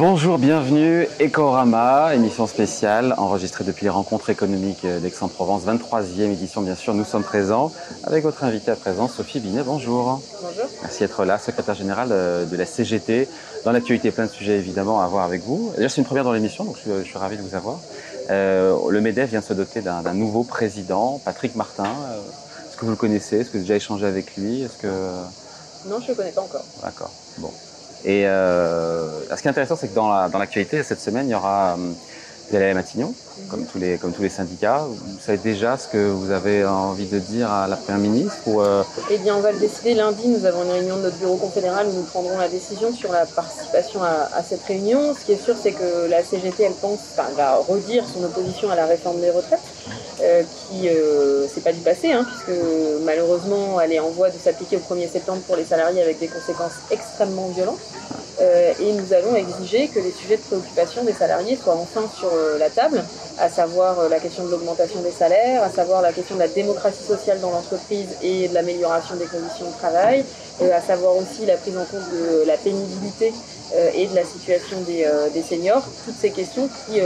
Bonjour, bienvenue, Ecorama, émission spéciale enregistrée depuis les rencontres économiques d'Aix-en-Provence, 23e édition bien sûr, nous sommes présents avec votre invité à présent, Sophie Binet, bonjour. Bonjour. Merci d'être là, secrétaire générale de la CGT, dans l'actualité, plein de sujets évidemment à voir avec vous. Déjà c'est une première dans l'émission, donc je suis, ravi de vous avoir. Euh, le MEDEF vient de se doter d'un nouveau président, Patrick Martin. Euh, est-ce que vous le connaissez Est-ce que vous avez déjà échangé avec lui Est-ce que... Non, je ne le connais pas encore. D'accord, bon. Et euh, ce qui est intéressant, c'est que dans l'actualité, cette semaine, il y aura vous allez à Matignon, comme, tous les, comme tous les syndicats. Vous savez déjà ce que vous avez envie de dire à la Première ministre ou euh... Eh bien, on va le décider lundi. Nous avons une réunion de notre bureau confédéral où nous prendrons la décision sur la participation à, à cette réunion. Ce qui est sûr, c'est que la CGT, elle pense, enfin, va redire son opposition à la réforme des retraites, euh, qui euh, c'est pas du passé, hein, puisque malheureusement, elle est en voie de s'appliquer au 1er septembre pour les salariés avec des conséquences extrêmement violentes. Euh, et nous allons exiger que les sujets de préoccupation des salariés soient enfin sur euh, la table, à savoir la question de l'augmentation des salaires, à savoir la question de la démocratie sociale dans l'entreprise et de l'amélioration des conditions de travail, à savoir aussi la prise en compte de la pénibilité et de la situation des seniors, toutes ces questions qui,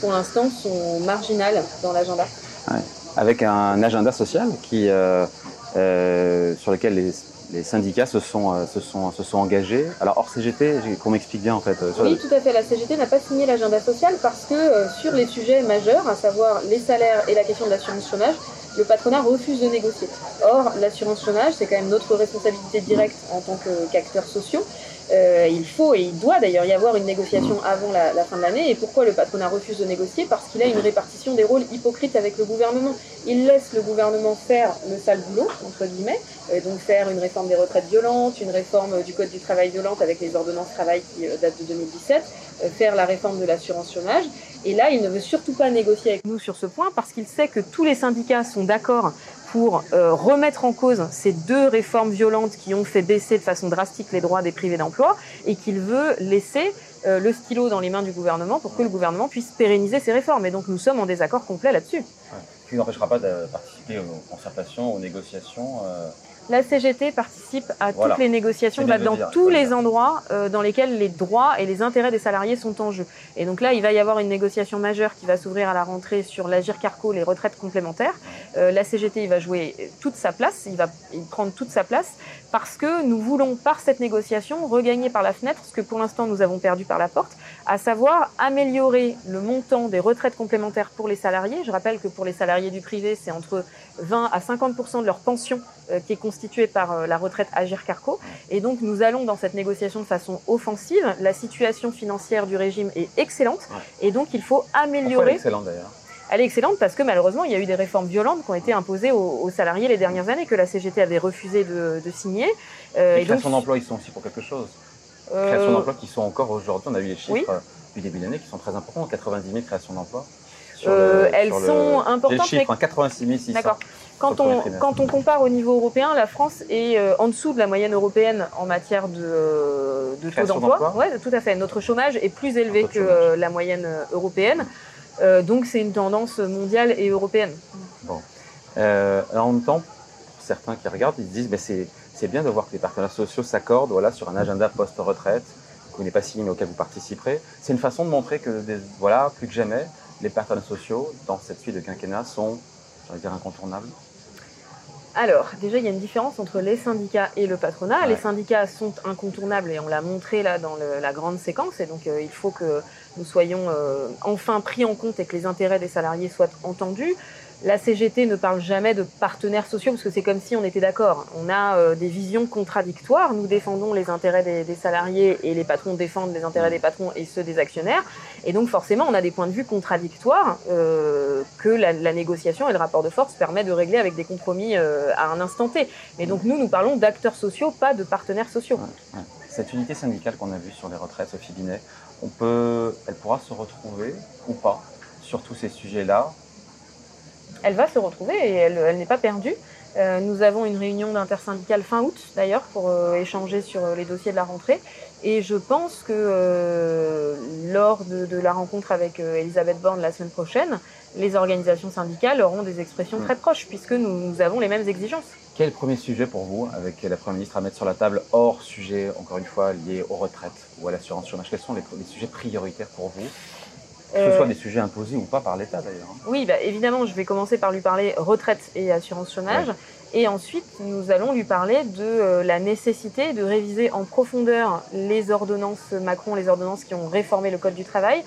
pour l'instant, sont marginales dans l'agenda. Ouais. Avec un agenda social qui, sur lequel les les syndicats se sont, euh, se sont, se sont engagés. Alors hors CGT, qu'on m'explique bien en fait. Euh, oui, tout à fait. La CGT n'a pas signé l'agenda social parce que euh, sur les sujets majeurs, à savoir les salaires et la question de l'assurance chômage, le patronat refuse de négocier. Or, l'assurance chômage, c'est quand même notre responsabilité directe en tant qu'acteurs sociaux. Euh, il faut et il doit d'ailleurs y avoir une négociation avant la, fin de l'année. Et pourquoi le patronat refuse de négocier? Parce qu'il a une répartition des rôles hypocrite avec le gouvernement. Il laisse le gouvernement faire le sale boulot, entre guillemets, euh, donc faire une réforme des retraites violentes, une réforme du code du travail violente avec les ordonnances travail qui euh, datent de 2017, euh, faire la réforme de l'assurance chômage. Et là, il ne veut surtout pas négocier avec nous sur ce point parce qu'il sait que tous les syndicats sont d'accord pour euh, remettre en cause ces deux réformes violentes qui ont fait baisser de façon drastique les droits des privés d'emploi et qu'il veut laisser euh, le stylo dans les mains du gouvernement pour que le gouvernement puisse pérenniser ces réformes. Et donc nous sommes en désaccord complet là-dessus. Ouais. Qui n'empêchera pas de participer aux concertations, aux négociations. Euh la CGT participe à voilà. toutes les négociations bah, dans dire, tous les endroits euh, dans lesquels les droits et les intérêts des salariés sont en jeu. Et donc là, il va y avoir une négociation majeure qui va s'ouvrir à la rentrée sur l'Agir Carco, les retraites complémentaires. Euh, la CGT, il va jouer toute sa place, il va il prendre toute sa place parce que nous voulons, par cette négociation, regagner par la fenêtre ce que pour l'instant nous avons perdu par la porte, à savoir améliorer le montant des retraites complémentaires pour les salariés. Je rappelle que pour les salariés du privé, c'est entre 20 à 50% de leur pension euh, qui est constituée par euh, la retraite Agir Carco. Et donc nous allons dans cette négociation de façon offensive. La situation financière du régime est excellente et donc il faut améliorer. d'ailleurs elle est excellente parce que malheureusement, il y a eu des réformes violentes qui ont été imposées aux, aux salariés les dernières années que la CGT avait refusé de, de signer. Euh, les créations d'emplois, ils sont aussi pour quelque chose. Euh... Créations d'emplois qui sont encore aujourd'hui, on a vu les chiffres oui. du début de l'année qui sont très importants, 90 000 créations d'emplois. Euh, le, elles sont le... importantes. Chiffre, mais... hein, 86 600. D'accord. Quand on, quand on compare au niveau européen, la France est euh, en dessous de la moyenne européenne en matière de, euh, de taux d'emploi. Ouais, tout à fait. Notre chômage est plus élevé que euh, la moyenne européenne. Euh, donc c'est une tendance mondiale et européenne. Bon. Euh, en même temps, certains qui regardent, ils se disent bah, c'est bien de voir que les partenaires sociaux s'accordent voilà, sur un agenda post-retraite que vous n'avez pas signé mais auquel vous participerez. C'est une façon de montrer que des, voilà, plus que jamais, les partenaires sociaux dans cette suite de quinquennat sont, dire, incontournables. Alors, déjà, il y a une différence entre les syndicats et le patronat. Ouais. Les syndicats sont incontournables et on l'a montré là dans le, la grande séquence. Et donc, euh, il faut que nous soyons euh, enfin pris en compte et que les intérêts des salariés soient entendus. La CGT ne parle jamais de partenaires sociaux parce que c'est comme si on était d'accord. On a euh, des visions contradictoires. Nous défendons les intérêts des, salariés et les patrons défendent les intérêts des patrons et ceux des actionnaires. Et donc forcément, on a des points de vue contradictoires euh, que la, négociation et le rapport de force permet de régler avec des compromis à un instant T. Mais donc nous, nous parlons d'acteurs sociaux, pas de partenaires sociaux. Cette unité syndicale qu'on a vue sur les retraites, Sophie Binet, elle pourra se retrouver ou pas sur tous ces sujets-là elle va se retrouver et elle, n'est pas perdue. Euh, nous avons une réunion d'intersyndicale fin août d'ailleurs pour euh, échanger sur euh, les dossiers de la rentrée. Et je pense que lors de, de, la rencontre avec Elisabeth Borne la semaine prochaine, les organisations syndicales auront des expressions Mm. très proches, puisque nous, nous avons les mêmes exigences. Quel premier sujet pour vous, avec la Première ministre, à mettre sur la table, hors sujet, encore une fois, lié aux retraites ou à l'assurance chômage? Quels sont les, les sujets prioritaires pour vous? Que ce Euh, soit des sujets imposés ou pas par l'État d'ailleurs. hein. Oui, bah, évidemment, je vais commencer par lui parler retraite et assurance chômage. Et ensuite, nous allons lui parler de euh, la nécessité de réviser en profondeur les ordonnances Macron, les ordonnances qui ont réformé le Code du travail,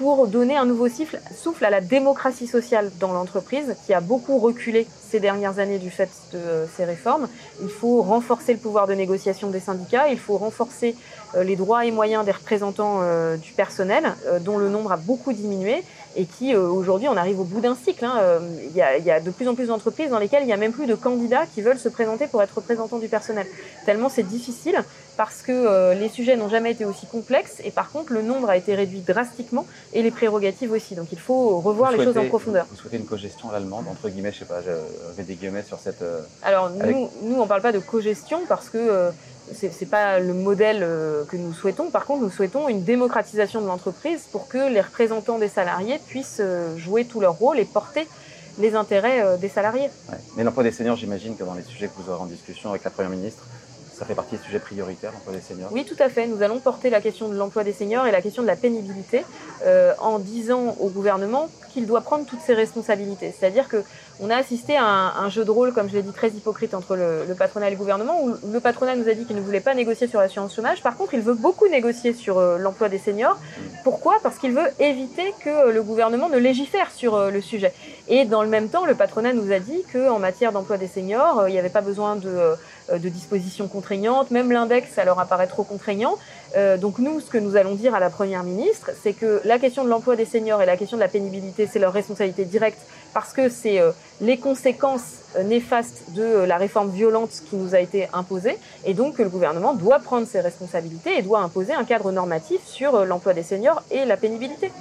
pour donner un nouveau souffle, à la démocratie sociale dans l'entreprise, qui a beaucoup reculé ces dernières années du fait de euh, ces réformes. Il faut renforcer le pouvoir de négociation des syndicats, il faut renforcer euh, les droits et moyens des représentants euh, du personnel, dont le nombre a beaucoup diminué et qui euh, aujourd'hui on arrive au bout d'un cycle. hein. Euh, Il y, a, il y a de plus en plus d'entreprises dans lesquelles il n'y a même plus de candidats qui veulent se présenter pour être représentants du personnel. Tellement c'est difficile parce que euh, les sujets n'ont jamais été aussi complexes et par contre le nombre a été réduit drastiquement et les prérogatives aussi. Donc il faut revoir Vous les choses en profondeur. Vous souhaitez une cogestion à l'allemande, entre guillemets, je sais pas, je mets des guillemets sur cette. euh, Alors Avec- nous, nous on parle pas de cogestion parce que euh, c'est pas le modèle euh, que nous souhaitons. Par contre, nous souhaitons une démocratisation de l'entreprise pour que les représentants des salariés puissent euh, jouer tout leur rôle et porter les intérêts euh, des salariés. Mais l'emploi des seniors, j'imagine que dans les sujets que vous aurez en discussion avec la Première ministre, ça fait partie des sujets prioritaires, l'emploi des seniors. Oui, tout à fait. Nous allons porter la question de l'emploi des seniors et la question de la pénibilité euh, en disant au gouvernement qu'il doit prendre toutes ses responsabilités. C'est-à-dire que on a assisté à un, jeu de rôle, comme je l'ai dit, très hypocrite entre le, patronat et le gouvernement, où le patronat nous a dit qu'il ne voulait pas négocier sur l'assurance chômage. Par contre, il veut beaucoup négocier sur euh, l'emploi des seniors. Pourquoi? Parce qu'il veut éviter que euh, le gouvernement ne légifère sur le sujet. Et dans le même temps, le patronat nous a dit qu'en matière d'emploi des seniors, il n'y avait pas besoin de, de dispositions contraignantes. Même l'index, ça leur apparaît trop contraignant. Euh, donc nous, ce que nous allons dire à la Première ministre, c'est que la question de l'emploi des seniors et la question de la pénibilité, c'est leur responsabilité directe parce que c'est euh, les conséquences euh, néfastes de euh, la réforme violente qui nous a été imposée et donc que le gouvernement doit prendre ses responsabilités et doit imposer un cadre normatif sur euh, l'emploi des seniors et la pénibilité.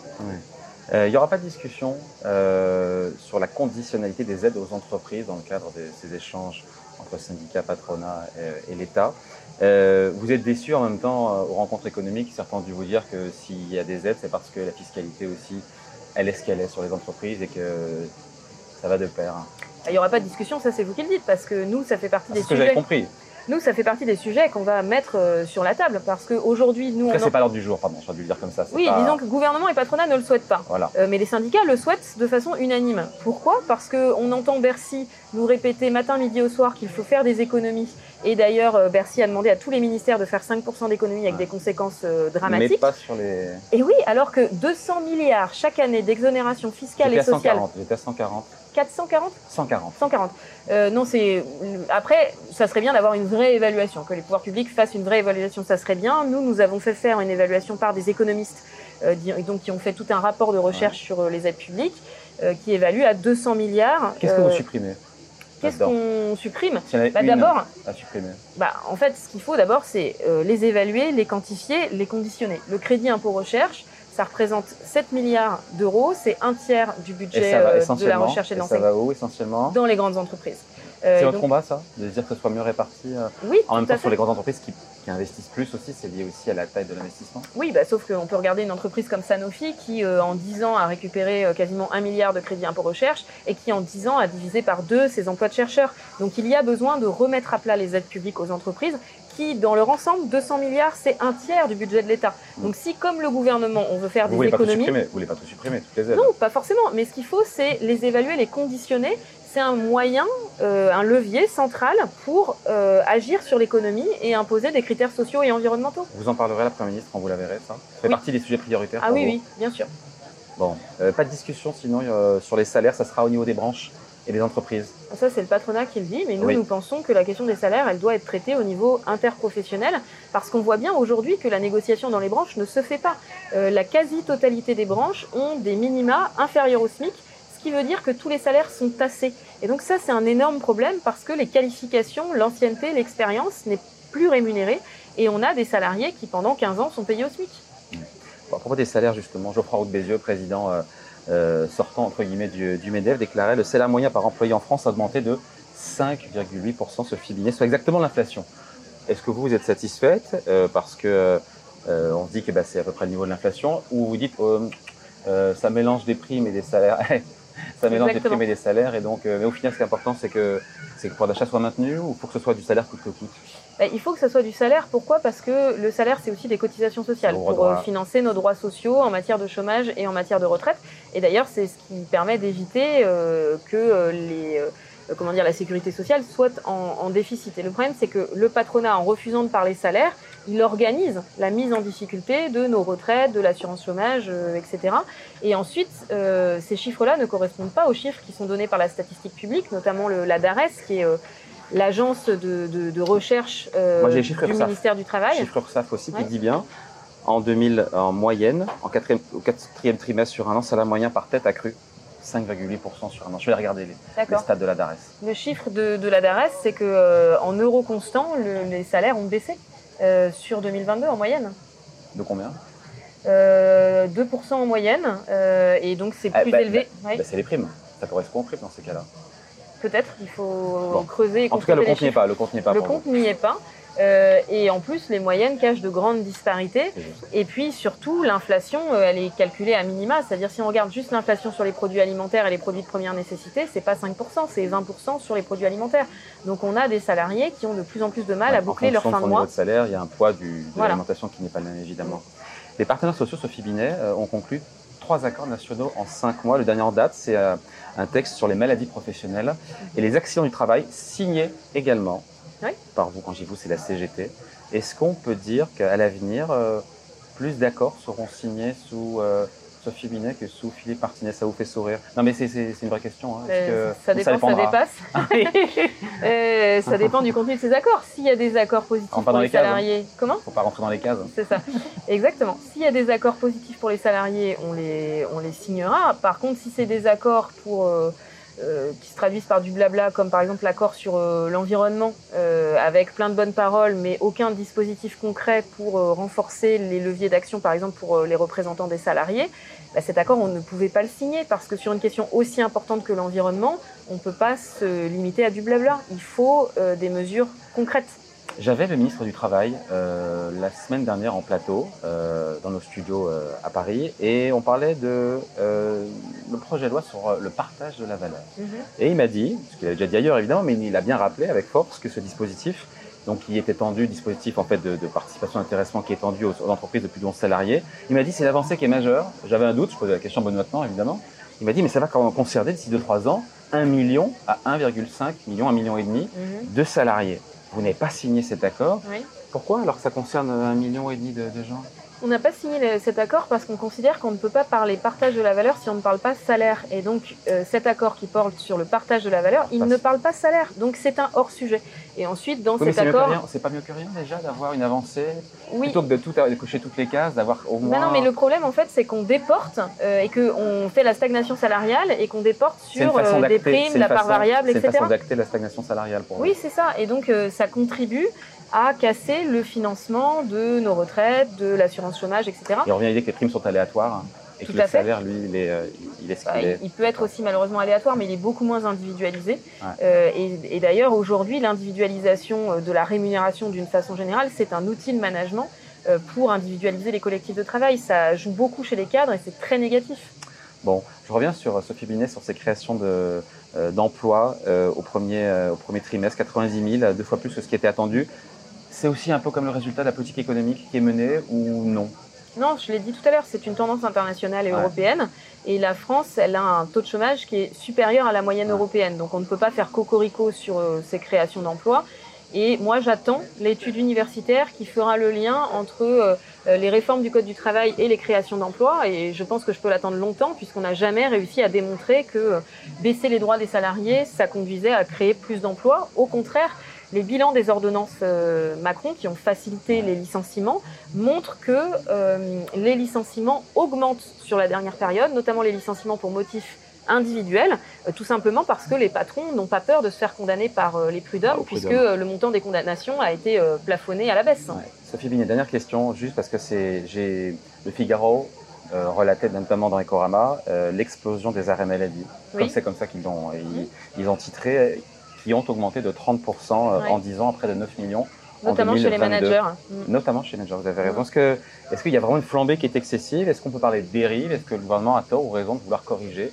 Euh, Il n'y aura pas de discussion euh, sur la conditionnalité des aides aux entreprises dans le cadre de ces échanges entre syndicats, patronat et, et l'État. Euh, vous êtes déçu en même temps euh, aux rencontres économiques. Certains ont dû vous dire que s'il y a des aides, c'est parce que la fiscalité aussi, elle est ce qu'elle est sur les entreprises et que ça va de pair. Il n'y aura pas de discussion, ça c'est vous qui le dites, parce que nous, ça fait partie C'est des ce que j'avais sujets. compris. Nous, ça fait partie des sujets qu'on va mettre euh, sur la table, parce qu'aujourd'hui, nous, en- c'est pas l'ordre du jour, pardon, j'aurais dû le dire comme ça. Oui, pas- disons que gouvernement et patronat ne le souhaitent pas. Voilà. Euh, mais les syndicats le souhaitent de façon unanime. Pourquoi? Parce qu'on entend Bercy nous répéter matin, midi au soir qu'il faut faire des économies. Et d'ailleurs, euh, Bercy a demandé à tous les ministères de faire 5% d'économies avec Ouais. des conséquences euh, Mais dramatiques. pas sur les. Et oui, alors que 200 milliards chaque année d'exonération fiscale et sociale. 140. J'étais à 140. 440 140. 140. Euh, non, c'est après, ça serait bien d'avoir une vraie évaluation, que les pouvoirs publics fassent une vraie évaluation, ça serait bien. Nous, nous avons fait faire une évaluation par des économistes, euh, donc qui ont fait tout un rapport de recherche sur euh, les aides publiques, euh, qui évalue à 200 milliards. Qu'est-ce que vous supprimez Qu'est-ce qu'on supprime Bah, D'abord, bah, en fait, ce qu'il faut d'abord, c'est les évaluer, les quantifier, les conditionner. Le crédit impôt recherche, ça représente 7 milliards d'euros, c'est un tiers du Et budget euh, de la recherche et de et ça l'enseignement va où essentiellement dans les grandes entreprises. Euh, C'est votre donc- combat, ça De dire que ce soit mieux réparti euh, Oui, En même temps, sur les grandes entreprises qui, qui investissent plus aussi, c'est lié aussi à la taille de l'investissement. Oui, bah, sauf qu'on peut regarder une entreprise comme Sanofi qui, euh, en 10 ans, a récupéré euh, quasiment un milliard de crédit impôt recherche et qui, en 10 ans, a divisé par deux ses emplois de chercheurs. Donc, il y a besoin de remettre à plat les aides publiques aux entreprises qui, dans leur ensemble, 200 milliards, c'est un tiers du budget de l'État. Donc, si, comme le gouvernement, on veut faire Vous des voulez pas tout économies, Vous voulez pas tout supprimer, toutes les aides non, pas forcément. Mais ce qu'il faut, c'est les évaluer, les conditionner. C'est un moyen, euh, un levier central pour euh, agir sur l'économie et imposer des critères sociaux et environnementaux. Vous en parlerez à la Première ministre quand vous la verrez, ça Ça fait Oui. partie des sujets prioritaires Ah pour oui, vous oui, bien sûr. Bon, euh, pas de discussion sinon euh, sur les salaires, ça sera au niveau des branches et des entreprises. Ça, c'est le patronat qui le dit, mais nous, Oui. nous pensons que la question des salaires, elle doit être traitée au niveau interprofessionnel, parce qu'on voit bien aujourd'hui que la négociation dans les branches ne se fait pas. Euh, la quasi-totalité des branches ont des minima inférieurs au SMIC, ce qui veut dire que tous les salaires sont tassés. Et donc ça, c'est un énorme problème, parce que les qualifications, l'ancienneté, l'expérience n'est plus rémunérée, et on a des salariés qui, pendant 15 ans, sont payés au SMIC. Bon, à propos des salaires, justement, Geoffroy Roux de Bézieux, président euh, euh, sortant entre guillemets du, du MEDEF, déclarait le salaire moyen par employé en France a augmenté de 5,8% ce Fibinet, soit exactement l'inflation. Est-ce que vous, vous êtes satisfaite euh, parce que euh, on se dit que bah, c'est à peu près le niveau de l'inflation, ou vous dites euh, euh, ça mélange des primes et des salaires? ça mélange des Exactement. primes et des salaires. Et donc, euh, mais au final, ce qui est important, c'est que, c'est que le pouvoir d'achat soit maintenu ou faut que ce soit du salaire coûte que coûte. Bah, il faut que ce soit du salaire. Pourquoi? Parce que le salaire, c'est aussi des cotisations sociales pour euh, financer nos droits sociaux en matière de chômage et en matière de retraite. Et d'ailleurs, c'est ce qui permet d'éviter euh, que euh, les, euh, comment dire, la sécurité sociale soit en, en déficit. Et le problème, c'est que le patronat, en refusant de parler salaire, il organise la mise en difficulté de nos retraites, de l'assurance chômage, euh, etc. Et ensuite, euh, ces chiffres-là ne correspondent pas aux chiffres qui sont donnés par la statistique publique, notamment le, la DARES, qui est euh, l'agence de, de- de recherche Moi, du URSAF. ministère du Travail. Chiffre URSAF aussi Ouais. qui dit bien. En 2000, en moyenne, en quatrième, au quatrième trimestre sur un an, salaire moyen par tête a cru 5,8% sur un an. Je vais regarder les, les stats de la DARES. Le chiffre de, de la DARES, c'est que euh, en euros constants, le- les salaires ont baissé euh, sur 2022 en moyenne. De combien? Euh, 2% en moyenne, euh, et donc c'est Ah, plus bah, élevé. Ouais, Bah, C'est les primes. Ça correspond aux primes dans ces cas-là. Peut-être, il faut Bon. creuser. et En tout cas, le compte n'y est chiffres. pas. Le compte n'y est pas Le compte n'y est pas. Euh, et en plus, les moyennes cachent de grandes disparités. Et puis surtout, l'inflation, euh, elle est calculée à minima. C'est-à-dire si on regarde juste l'inflation sur les produits alimentaires et les produits de première nécessité, c'est pas 5%, c'est 20% sur les produits alimentaires. Donc on a des salariés qui ont de plus en plus de mal à boucler leur fin de mois. de salaire, il y a un poids du, de Voilà. l'alimentation qui n'est pas le même, évidemment. Les partenaires sociaux, Sophie Binet, euh, ont conclu trois accords nationaux en cinq mois. Le dernier en date, c'est euh, un texte sur les maladies professionnelles et les accidents du travail, signé également Oui. par vous. Quand j'y vous, c'est la CGT. Est-ce qu'on peut dire qu'à l'avenir, euh, plus d'accords seront signés sous euh, Sophie Binet que sous Philippe Martinez? Ça vous fait sourire? Non, mais c'est une vraie question. hein. Euh, que- ça dépend, ça, dépasse. Euh, ça dépend du contenu de ces accords. S'il y a des accords positifs pour les, les cases, hein. salariés, comment? Faut pas rentrer dans les cases. C'est ça, exactement. S'il y a des accords positifs pour les salariés, on les, on les signera. Par contre, si c'est des accords pour, euh, euh, qui se traduisent par du blabla, comme par exemple l'accord sur euh, l'environnement, euh, avec plein de bonnes paroles, mais aucun dispositif concret pour renforcer les leviers d'action, par exemple pour les représentants des salariés, bah, cet accord, on ne pouvait pas le signer parce que sur une question aussi importante que l'environnement, on ne peut pas se limiter à du blabla. Il faut des mesures concrètes. J'avais le ministre du Travail euh, la semaine dernière en plateau, euh, dans nos studios euh, à Paris, et on parlait de euh, le projet de loi sur euh, le partage de la valeur. Et il m'a dit, ce qu'il avait déjà dit ailleurs évidemment, mais il a bien rappelé avec force que ce dispositif, donc qui est étendu, dispositif en fait de, de participation intéressement qui est étendu aux, aux entreprises de plus de 11 salariés, il m'a dit c'est une avancée qui est majeure. J'avais un doute, je posais la question maintenant évidemment. Il m'a dit mais ça va quand même concerner d'ici 2-3 ans 1 million à 1,5 million, 1 million et demi Mhm. de salariés. Vous n'avez pas signé cet accord. Oui. Pourquoi alors que ça concerne un million et demi de, de gens? On n'a pas signé cet accord parce qu'on considère qu'on ne peut pas parler partage de la valeur si on ne parle pas salaire. Et donc euh, cet accord qui porte sur le partage de la valeur, il ne parle pas salaire. Donc c'est un hors sujet. Et ensuite dans Oui, cet accord. C'est pas mieux que rien déjà d'avoir une avancée oui. plutôt que de tout de cocher toutes les cases, d'avoir au moins. Mais non, mais le problème en fait, c'est qu'on déporte euh, et qu'on fait la stagnation salariale et qu'on déporte sur euh, des primes, la part variable, C'est une etc. façon d'acter la stagnation salariale pour Oui, c'est ça. Et donc, euh, ça contribue à casser le financement de nos retraites, de l'assurance chômage, etc. Et on revient à l'idée que les primes sont aléatoires hein, et Tout que le fait. salaire, lui, il est, euh, il est ce Bah, il, est. il peut être aussi malheureusement aléatoire, mais il est beaucoup moins individualisé. Ouais. Euh, et et d'ailleurs, aujourd'hui, l'individualisation euh, de la rémunération d'une façon générale, c'est un outil de management pour individualiser les collectifs de travail. Ça joue beaucoup chez les cadres et c'est très négatif. Bon, je reviens sur Sophie Binet, sur ses créations de, d'emplois euh, au, premier, euh, au premier trimestre, 90 000, deux fois plus que ce qui était attendu. C'est aussi un peu comme le résultat de la politique économique qui est menée ou non Non, je l'ai dit tout à l'heure, c'est une tendance internationale et Ouais. européenne. Et la France, elle a un taux de chômage qui est supérieur à la moyenne Ouais. européenne. Donc on ne peut pas faire cocorico sur euh, ces créations d'emplois. Et moi, j'attends l'étude universitaire qui fera le lien entre euh, euh, les réformes du Code du travail et les créations d'emplois. Et je pense que je peux l'attendre longtemps, puisqu'on n'a jamais réussi à démontrer que euh, baisser les droits des salariés, ça conduisait à créer plus d'emplois. Au contraire, les bilans des ordonnances euh, Macron, qui ont facilité les licenciements, montrent que euh, les licenciements augmentent sur la dernière période, notamment les licenciements pour motifs individuels, euh, tout simplement parce que les patrons n'ont pas peur de se faire condamner par euh, les prud'hommes, puisque le montant des condamnations a été plafonné à la baisse. Ouais. Sophie Binet, dernière question, juste parce que c'est, j'ai le Figaro euh, relatait notamment dans Ecorama euh, l'explosion des arrêts maladie. Oui. Comme c'est comme ça qu'ils ils ont titré, qui ont augmenté de 30% euh, Ouais. en 10 ans à près de 9 millions Notamment chez les 2022. managers. Mm. Notamment chez les managers, vous avez raison. Est-ce que- est-ce qu'il y a vraiment une flambée qui est excessive? Est-ce qu'on peut parler de dérive? Est-ce que le gouvernement a tort ou raison de vouloir corriger?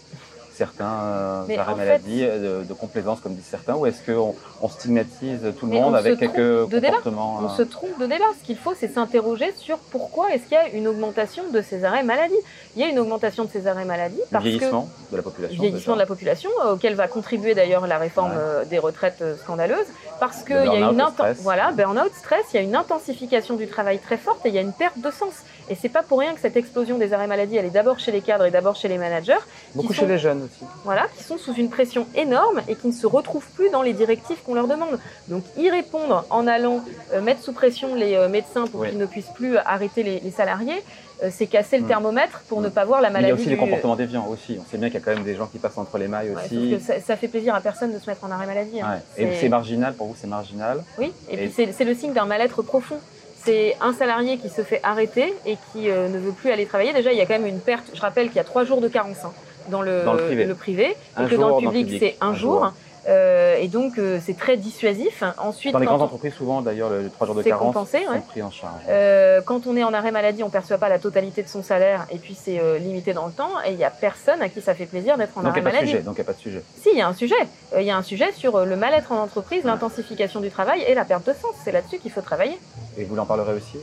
Certains euh, Mais arrêts en fait- maladie, euh, de, de complaisance comme disent certains, ou est-ce qu'on on stigmatise tout le monde on avec quelques comportements On euh, se trompe de débat. Ce qu'il faut, c'est s'interroger sur pourquoi est-ce qu'il y a une augmentation de ces arrêts maladie. Il y a une augmentation de ces arrêts maladie parce que vieillissement de la population vieillissement de la population, auquel va contribuer d'ailleurs la réforme Ouais. des retraites scandaleuses, parce qu'il y a une stress. voilà burn-out, stress, il y a une intensification du travail très forte et il y a une perte de sens. Et c'est pas pour rien que cette explosion des arrêts maladie, elle est d'abord chez les cadres et d'abord chez les managers, Beaucoup chez les jeunes aussi. voilà, qui sont sous une pression énorme et qui ne se retrouvent plus dans les directives qu'on leur demande. Donc y répondre en allant euh, mettre sous pression les euh, médecins pour Oui. qu'ils ne puissent plus arrêter les, les salariés, euh, c'est casser le Mm. thermomètre pour Mm. ne pas voir la Mais il y maladie. a aussi les comportements déviants aussi. On sait bien qu'il y a quand même des gens qui passent entre les mailles Ouais, aussi. que ça, ça fait plaisir à personne de se mettre en arrêt maladie. hein. Ouais. Et c'est marginal pour vous, c'est marginal. Oui, et, Et- puis c'est le signe d'un mal-être profond. C'est un salarié qui se fait arrêter et qui euh, ne veut plus aller travailler. Déjà, il y a quand même une perte. Je rappelle qu'il y a trois jours de carence hein, dans, le, Dans le privé. et que dans le public, public. c'est un, Un jour. jour. Euh, et donc, euh, c'est très dissuasif. Ensuite, Dans les grandes on- entreprises, souvent d'ailleurs, le 3 jours de carence compensé, sont ouais. pris en charge. Euh, quand on est en arrêt maladie, on perçoit pas la totalité de son salaire et puis c'est limité dans le temps. Et il y a personne à qui ça fait plaisir d'être en Donc arrêt n'y a pas de maladie. sujet. Donc il y a pas de sujet. Si, il y a un sujet. Il y a un sujet sur le mal-être en entreprise, l'intensification du travail et la perte de sens. C'est là-dessus qu'il faut travailler. Et vous en parlerez aussi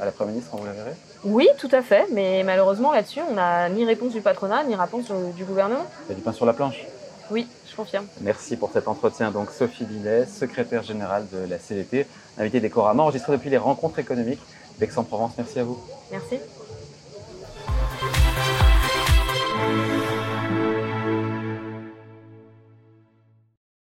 à la Première ministre quand vous la verrez? Oui, tout à fait. Mais malheureusement, là-dessus, on n'a ni réponse du patronat, ni réponse du gouvernement. Il y a du pain sur la planche. Oui, je confirme. Merci pour cet entretien. Donc Sophie Billet, secrétaire générale de la CDT, invitée des Corama, enregistrée depuis les rencontres économiques d'Aix-en-Provence. Merci à vous. Merci.